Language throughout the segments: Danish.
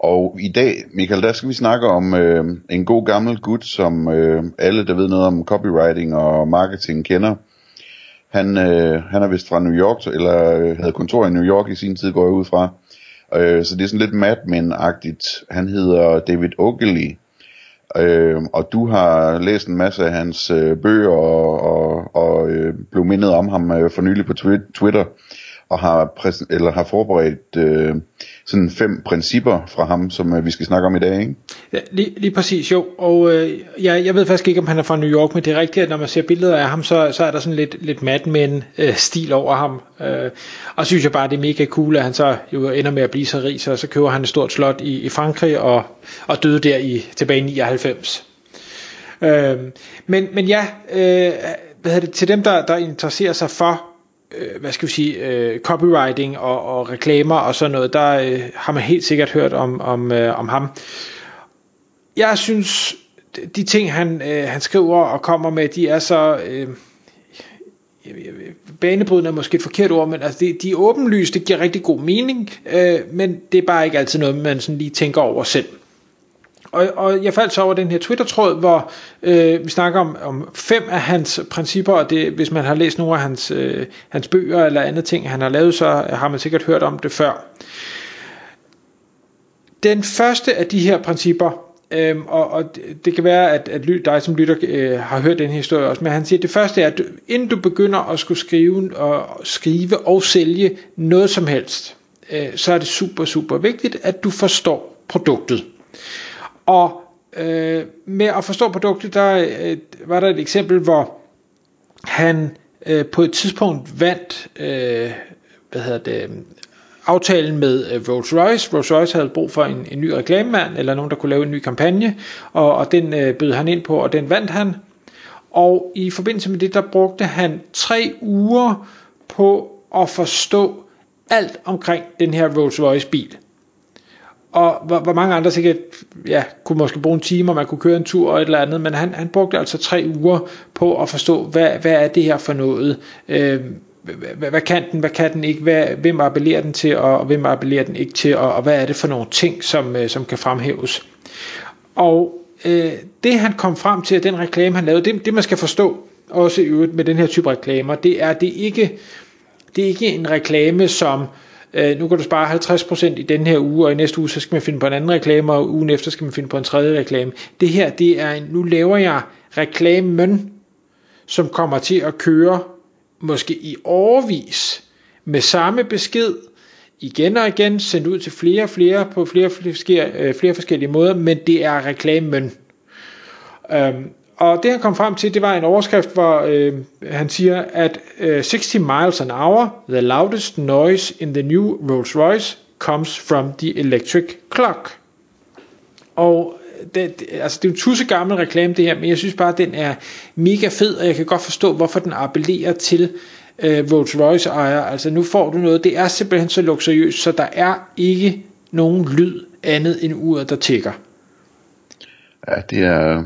Og i dag, Michael, der skal vi snakke om øh, en god gammel gut, som øh, alle, der ved noget om copywriting og marketing, kender. Han, øh, han er vist fra New York, eller øh, havde kontor i New York i sin tid, går jeg ud fra. Øh, så det er sådan lidt Mad Men-agtigt. Han hedder David Ogilvy. Øh, og du har læst en masse af hans øh, bøger og, og, og øh, blev mindet om ham øh, for nylig på Twitter og har, præs- eller har forberedt øh, sådan fem principper fra ham, som øh, vi skal snakke om i dag, ikke? Ja, lige, lige præcis, jo. Og øh, jeg, jeg ved faktisk ikke, om han er fra New York, men det er rigtigt, at når man ser billeder af ham, så, så er der sådan lidt, lidt Mad Men-stil øh, over ham. Øh, og så synes jeg bare, det er mega cool, at han så jo ender med at blive så rig, så, så køber han et stort slot i, i Frankrig og, og døde der i tilbage i 99. Øh, men, men ja, øh, hvad det, til dem, der, der interesserer sig for øh, hvad skal vi sige, øh, copywriting og, og reklamer og sådan noget, der øh, har man helt sikkert hørt om, om, øh, om ham. Jeg synes, de ting han, øh, han skriver og kommer med, de er så... Øh, banebrydende er måske et forkert ord, men altså det, de er åbenlyst, det giver rigtig god mening, øh, men det er bare ikke altid noget, man sådan lige tænker over selv. Og, og jeg faldt så over den her Twitter-tråd, hvor øh, vi snakker om, om fem af hans principper, og det, hvis man har læst nogle af hans, øh, hans bøger eller andre ting, han har lavet, så har man sikkert hørt om det før. Den første af de her principper, Øhm, og, og det kan være, at, at dig som lytter øh, har hørt den historie også, men han siger, at det første er, at du, inden du begynder at skulle skrive og, skrive og sælge noget som helst, øh, så er det super, super vigtigt, at du forstår produktet. Og øh, med at forstå produktet, der øh, var der et eksempel, hvor han øh, på et tidspunkt vandt øh, hvad hedder det, aftalen med øh, Rolls Royce. Rolls Royce havde brug for en, en ny reklamemand, eller nogen, der kunne lave en ny kampagne, og, og den øh, bød han ind på, og den vandt han. Og i forbindelse med det, der brugte han tre uger på at forstå alt omkring den her Rolls Royce bil og hvor, hvor mange andre sikkert ja, kunne måske bruge en time, og man kunne køre en tur og et eller andet, men han, han brugte altså tre uger på at forstå, hvad, hvad er det her for noget, øh, hvad, hvad kan den, hvad kan den ikke, hvad, hvem appellerer den til, og, og hvem appellerer den ikke til, og, og hvad er det for nogle ting, som, øh, som kan fremhæves. Og øh, det han kom frem til, at den reklame han lavede, det, det man skal forstå, også i øvrigt med den her type reklamer, det er, det ikke, det er ikke en reklame, som øh, nu kan du spare 50% i den her uge, og i næste uge, så skal man finde på en anden reklame, og ugen efter skal man finde på en tredje reklame. Det her, det er, en, nu laver jeg reklamen, som kommer til at køre måske i overvis med samme besked, igen og igen, sendt ud til flere og flere på flere, flere, øh, flere forskellige måder, men det er reklamen. Øhm, og det han kom frem til, det var en overskrift, hvor øh, han siger, at øh, 60 miles an hour, the loudest noise in the new Rolls Royce comes from the electric clock. Og øh, det, det, altså det er en tusse gammel reklame det her, men jeg synes bare, at den er mega fed, og jeg kan godt forstå, hvorfor den appellerer til øh, Rolls Royce ejer. Altså nu får du noget, det er simpelthen så luksuriøst, så der er ikke nogen lyd andet end uret, der tækker. Ja, det er,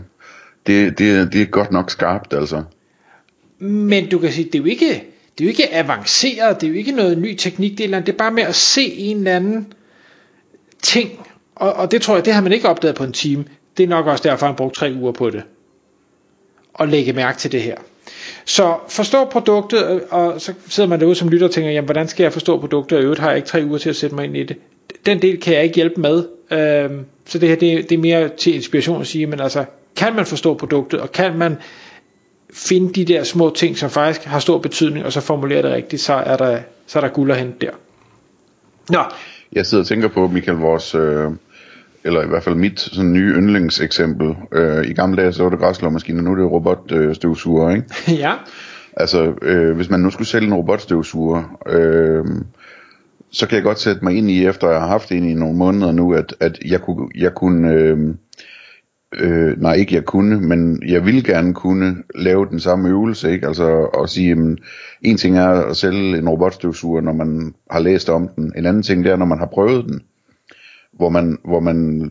det, det, det er godt nok skarpt, altså. Men du kan sige, det er jo ikke, det er jo ikke avanceret, det er jo ikke noget ny teknik, det er, det er bare med at se en eller anden ting, og, og det tror jeg, det har man ikke opdaget på en time. Det er nok også derfor, han brugte tre uger på det. Og lægge mærke til det her. Så forstå produktet, og så sidder man derude som lytter og tænker, jamen hvordan skal jeg forstå produktet, og i øvrigt har jeg ikke tre uger til at sætte mig ind i det. Den del kan jeg ikke hjælpe med, øhm, så det her det, det er mere til inspiration at sige, men altså kan man forstå produktet, og kan man finde de der små ting, som faktisk har stor betydning, og så formulere det rigtigt, så er der, så er der guld at hente der. Nå. Jeg sidder og tænker på, Michael, vores, øh, eller i hvert fald mit sådan nye yndlingseksempel. Øh, I gamle dage, så var det græslåmaskiner, nu er det robotstøvsuger, ikke? ja. Altså, øh, hvis man nu skulle sælge en robotstøvsuger, øh, så kan jeg godt sætte mig ind i, efter jeg har haft en i nogle måneder nu, at, at jeg kunne, jeg kunne øh, øh, nej ikke jeg kunne, men jeg ville gerne kunne lave den samme øvelse, ikke? Altså at sige, jamen, en ting er at sælge en robotstøvsuger, når man har læst om den. En anden ting det er, når man har prøvet den. Hvor man, hvor man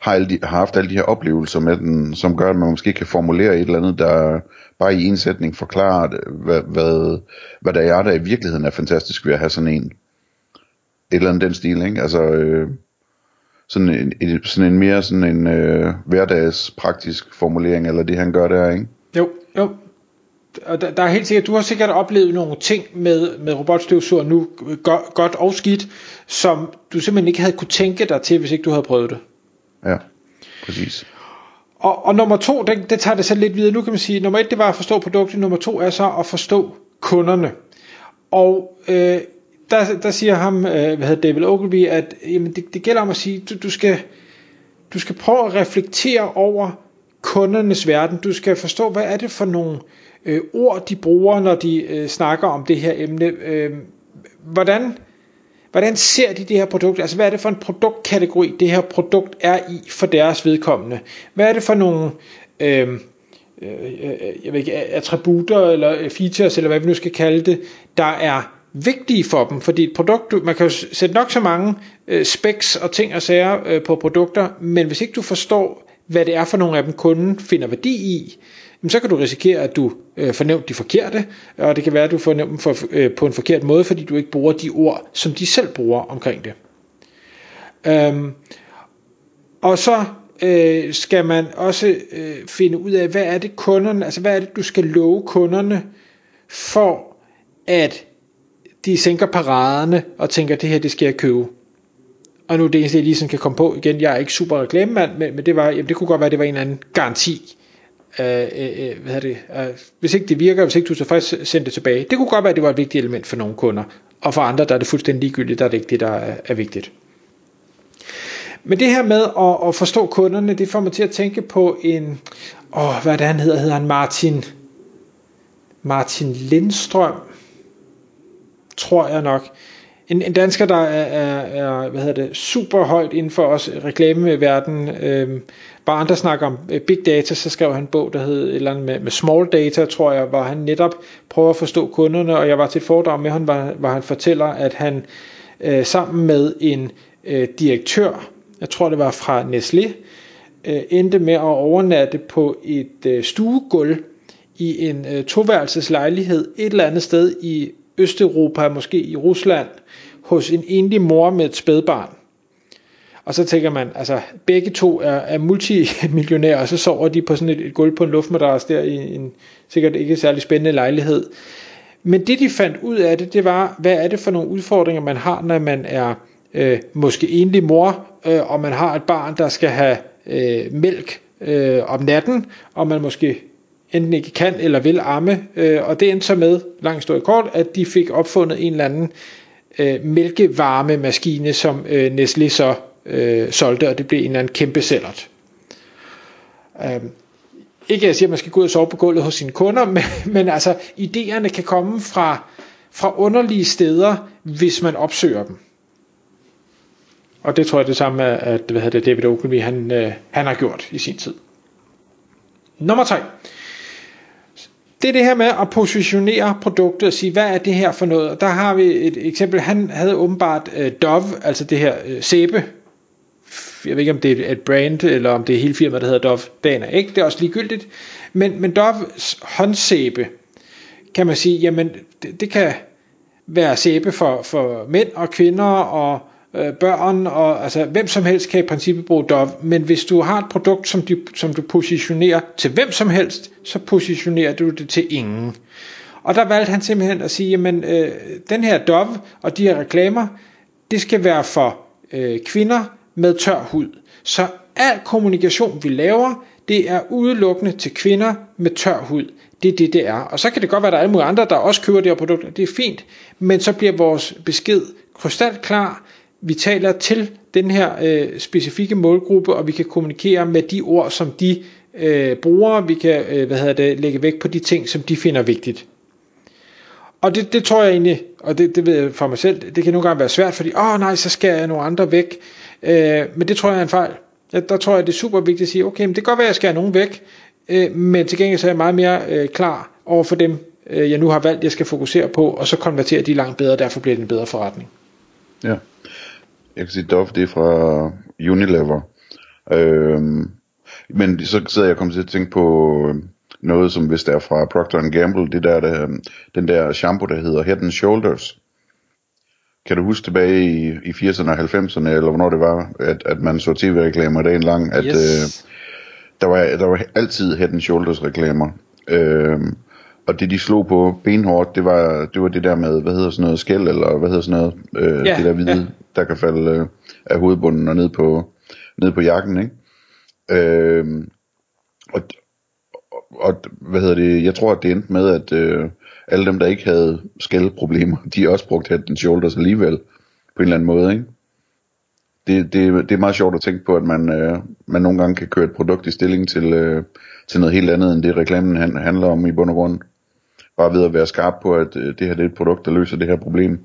har, alle de, har haft alle de her oplevelser med den, som gør, at man måske kan formulere et eller andet, der bare i en sætning forklarer, hvad, hvad, hvad der er, der i virkeligheden er fantastisk ved at have sådan en. Et eller andet den stil, ikke? Altså, øh, sådan en, en, sådan en mere sådan en øh, hverdags praktisk formulering, eller det han gør der, ikke? Jo, jo. Og der, der er helt sikkert, du har sikkert oplevet nogle ting med, med robotstøvsuger nu, go, godt og skidt, som du simpelthen ikke havde kunne tænke dig til, hvis ikke du havde prøvet det. Ja, præcis. Og, og nummer to, det, det tager det så lidt videre. Nu kan man sige, nummer et, det var at forstå produktet. Nummer to er så at forstå kunderne. Og øh, der, der siger ham, øh, hvad hedder David Ogilvy, at jamen, det, det gælder om at sige, du, du, skal, du skal prøve at reflektere over kundernes verden. Du skal forstå, hvad er det for nogle øh, ord, de bruger, når de øh, snakker om det her emne. Øh, hvordan, hvordan ser de det her produkt? Altså, hvad er det for en produktkategori, det her produkt er i for deres vedkommende? Hvad er det for nogle... Øh, øh, øh jeg ved ikke, attributter eller features, eller hvad vi nu skal kalde det, der er vigtige for dem, fordi et produkt, man kan jo sætte nok så mange øh, specs og ting og sager øh, på produkter, men hvis ikke du forstår, hvad det er for nogle af dem, kunden finder værdi i, jamen, så kan du risikere, at du øh, fornævnt de forkerte, og det kan være, at du fornævnt dem for, øh, på en forkert måde, fordi du ikke bruger de ord, som de selv bruger omkring det. Øhm, og så øh, skal man også øh, finde ud af, hvad er det kunderne, altså hvad er det, du skal love kunderne, for at de sænker paraderne og tænker, det her, det skal jeg købe. Og nu det eneste, jeg lige sådan kan komme på igen, jeg er ikke super reklamemand, men, men det, var, jamen, det kunne godt være, det var en eller anden garanti. Øh, øh, øh hvad hvad det? Øh, hvis ikke det virker, hvis ikke du så faktisk sender det tilbage. Det kunne godt være, det var et vigtigt element for nogle kunder. Og for andre, der er det fuldstændig ligegyldigt, der er det ikke det, der er, er vigtigt. Men det her med at, at forstå kunderne, det får mig til at tænke på en, åh, hvad er det han hedder? Hedder han Martin, Martin Lindstrøm? Tror jeg nok. En, en dansker, der er, er, er hvad hedder det, super højt inden for os reklameverden. Øhm, bare andre snakker om øh, big data, så skrev han en bog, der hed et eller andet med, med small data, tror jeg, hvor han netop prøver at forstå kunderne, og jeg var til et foredrag med ham, hvor, hvor han fortæller, at han øh, sammen med en øh, direktør, jeg tror det var fra Nestlé, øh, endte med at overnatte på et øh, stuegulv i en øh, toværelseslejlighed et eller andet sted i Østeuropa, måske i Rusland, hos en enlig mor med et spædbarn. Og så tænker man, altså begge to er, er multimillionærer, og så sover de på sådan et, et gulv på en luftmadras der i en sikkert ikke særlig spændende lejlighed. Men det de fandt ud af det, det var, hvad er det for nogle udfordringer, man har, når man er øh, måske enlig mor, øh, og man har et barn, der skal have øh, mælk øh, om natten, og man måske enten ikke kan eller vil amme, øh, og det endte så med, langt stort kort, at de fik opfundet en eller anden øh, mælkevarmemaskine, som øh, Nestlé så øh, solgte, og det blev en eller anden kæmpe sællert. Øh, ikke at jeg siger, at man skal gå ud og sove på gulvet hos sine kunder, men, men altså, idéerne kan komme fra, fra underlige steder, hvis man opsøger dem. Og det tror jeg det samme, at hvad hedder det, David Ogilvy han, øh, han har gjort i sin tid. Nummer 3 det er det her med at positionere produktet og sige, hvad er det her for noget? Og der har vi et eksempel. Han havde åbenbart øh, Dove, altså det her øh, sæbe. Jeg ved ikke, om det er et brand, eller om det er hele firmaet, der hedder Dove. Det er ikke. Det er også ligegyldigt. Men, men Doves håndsæbe, kan man sige, jamen det, det kan være sæbe for, for mænd og kvinder og øh, børn, og altså hvem som helst kan i princippet bruge Dove, men hvis du har et produkt, som, de, som du positionerer til hvem som helst, så positionerer du det til ingen. Og der valgte han simpelthen at sige, jamen øh, den her Dove og de her reklamer, det skal være for øh, kvinder med tør hud. Så al kommunikation vi laver, det er udelukkende til kvinder med tør hud. Det er det, det er. Og så kan det godt være, at der er alle mulige andre, der også køber det her produkt, det er fint, men så bliver vores besked krystalklar vi taler til den her øh, specifikke målgruppe, og vi kan kommunikere med de ord, som de øh, bruger. Vi kan øh, hvad hedder det, lægge vægt på de ting, som de finder vigtigt. Og det, det tror jeg egentlig, og det, det ved jeg for mig selv, det kan nogle gange være svært, fordi, åh oh, nej, så skal jeg nogle andre væk. Øh, men det tror jeg er en fejl. Ja, der tror jeg, det er super vigtigt at sige, okay, men det kan godt være, at jeg skærer nogen væk, øh, men til gengæld så er jeg meget mere øh, klar over for dem, øh, jeg nu har valgt, jeg skal fokusere på, og så konverterer de langt bedre, og derfor bliver det en bedre forretning. Ja. Jeg kan sige, Dove, det er fra Unilever. Øhm, men så sidder jeg kommet til at tænke på øhm, noget, som hvis det er fra Procter Gamble, det der, der, den der shampoo, der hedder Head and Shoulders. Kan du huske tilbage i, i 80'erne og 90'erne, eller hvornår det var, at, at man så tv-reklamer dagen lang, at yes. øh, der, var, der var altid Head and Shoulders reklamer. Øhm, og det de slog på benhårdt, det var det var det der med, hvad hedder sådan noget, skæld, eller hvad hedder sådan noget, øh, ja, det der hvide der kan falde øh, af hovedbunden og ned på, ned på jakken, ikke? Øh, og, og hvad hedder det, jeg tror, at det endte med, at øh, alle dem, der ikke havde skældproblemer, de også brugte head and shoulders alligevel, på en eller anden måde, ikke? Det, det, det er meget sjovt at tænke på, at man, øh, man nogle gange kan køre et produkt i stilling til, øh, til noget helt andet, end det reklamen handler om i bund og grund. Bare ved at være skarp på, at øh, det her det er et produkt, der løser det her problem.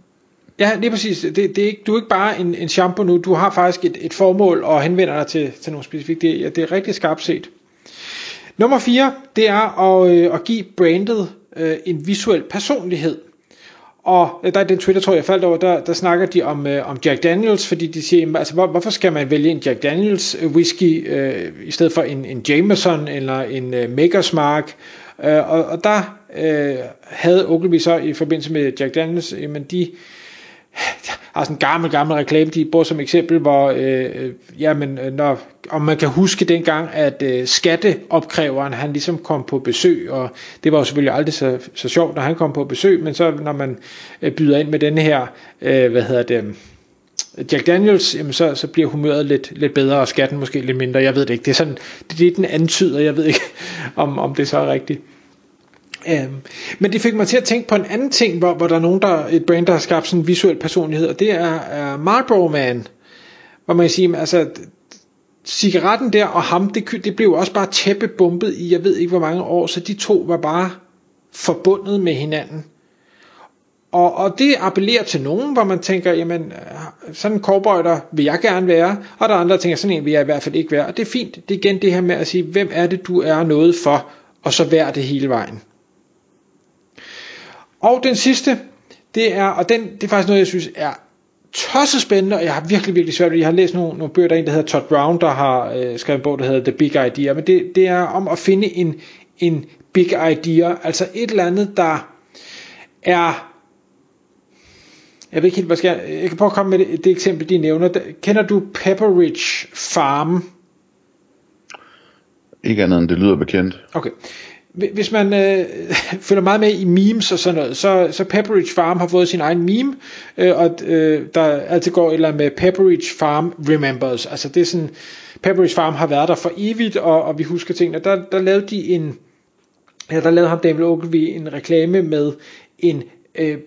Ja, lige præcis. Det, det er ikke, du er ikke bare en, en shampoo nu, du har faktisk et, et formål og henvender dig til, til nogle specifikke. Det, ja, det er rigtig skarpt set. Nummer 4, det er at, øh, at give brandet øh, en visuel personlighed. Og øh, der er den Twitter, tror jeg, jeg faldt over, der, der snakker de om, øh, om Jack Daniels, fordi de siger, altså, hvor, hvorfor skal man vælge en Jack Daniels øh, whisky, øh, i stedet for en, en Jameson eller en øh, Maker's Mark, øh, og, og der øh, havde Ogilvy så i forbindelse med Jack Daniels, jamen de har sådan en gammel, gammel reklame, de bruger som eksempel, hvor, øh, øh jamen, øh, når, om man kan huske dengang, at øh, skatteopkræveren, han ligesom kom på besøg, og det var jo selvfølgelig aldrig så, så sjovt, når han kom på besøg, men så når man øh, byder ind med den her, øh, hvad hedder det, Jack Daniels, jamen så, så bliver humøret lidt, lidt bedre, og skatten måske lidt mindre, jeg ved det ikke, det er sådan, det er det, den antyder, jeg ved ikke, om, om det så er rigtigt. Um, men det fik mig til at tænke på en anden ting, hvor, hvor der er nogen, der et brand, der har skabt sådan en visuel personlighed, og det er, er Marlboro Man, hvor man kan sige, altså cigaretten der og ham, det, det blev også bare tæppebumpet i, jeg ved ikke hvor mange år, så de to var bare forbundet med hinanden. Og, og det appellerer til nogen, hvor man tænker, jamen, øh, sådan en cowboy der vil jeg gerne være, og der er andre, der tænker, sådan en vil jeg i hvert fald ikke være. Og det er fint, det er igen det her med at sige, hvem er det, du er noget for, og så vær det hele vejen. Og den sidste, det er, og den, det er faktisk noget, jeg synes er tosset spændende, og jeg har virkelig, virkelig svært ved Jeg har læst nogle, nogle bøger, der er en, der hedder Todd Brown, der har øh, skrevet en bog, der hedder The Big Idea, men det, det er om at finde en, en big idea, altså et eller andet, der er jeg ved ikke helt, hvad skal jeg, jeg kan prøve at komme med det, det eksempel, de nævner. Kender du Pepperidge Farm? Ikke andet end det lyder bekendt. Okay hvis man øh, følger meget med i memes og sådan noget, så, så Pepperidge Farm har fået sin egen meme, øh, og øh, der altid går et eller andet med Pepperidge Farm Remembers. Altså det er sådan, Pepperidge Farm har været der for evigt, og, og vi husker tingene. Der, der lavede de en, ja, der lavede ham David Ogilvy en reklame med en øh,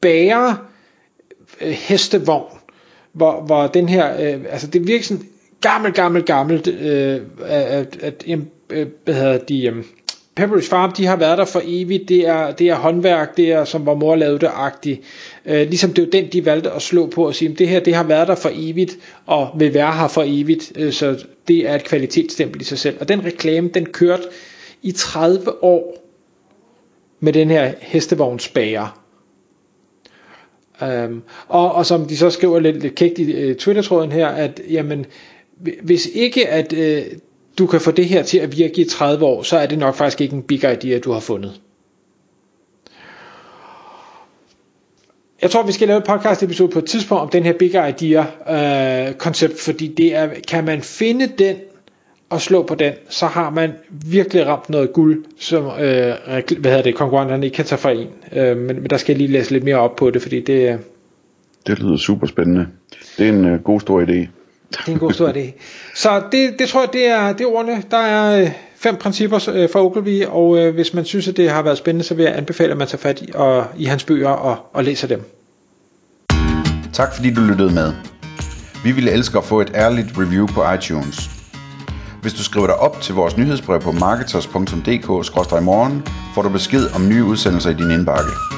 bager øh, hestevogn, hvor, hvor den her, øh, altså det virker sådan gammel, gammel, gammelt, øh, at, at, at, øh, hvad hedder de, øh, Pepperidge Farm, de har været der for evigt, det er, det er håndværk, det er som var mor lavede det agtigt. Øh, ligesom det er jo den, de valgte at slå på og sige, det her, det har været der for evigt, og vil være her for evigt, øh, så det er et kvalitetsstempel i sig selv. Og den reklame, den kørte i 30 år med den her hestevognsbager. Øhm, og, og som de så skriver lidt, lidt kægt i øh, Twitter-tråden her, at jamen, hvis ikke at øh, du kan få det her til at virke i 30 år, så er det nok faktisk ikke en big idea, du har fundet. Jeg tror, vi skal lave et podcast episode på et tidspunkt om den her big idea øh, koncept, fordi det er, kan man finde den og slå på den, så har man virkelig ramt noget guld, som øh, hvad hedder det, konkurrenterne ikke kan tage fra en. Øh, men, men der skal jeg lige læse lidt mere op på det, fordi det... Øh, det lyder super spændende. Det er en øh, god stor idé. Det er en god stor idé. Så det, det tror jeg, det er, det er ordene. Der er øh, fem principper øh, for Ogilvy, og øh, hvis man synes, at det har været spændende, så vil jeg anbefale, at man tager fat i, og, i hans bøger og, og læser dem. Tak fordi du lyttede med. Vi ville elske at få et ærligt review på iTunes. Hvis du skriver dig op til vores nyhedsbrev på marketers.dk-morgen, får du besked om nye udsendelser i din indbakke.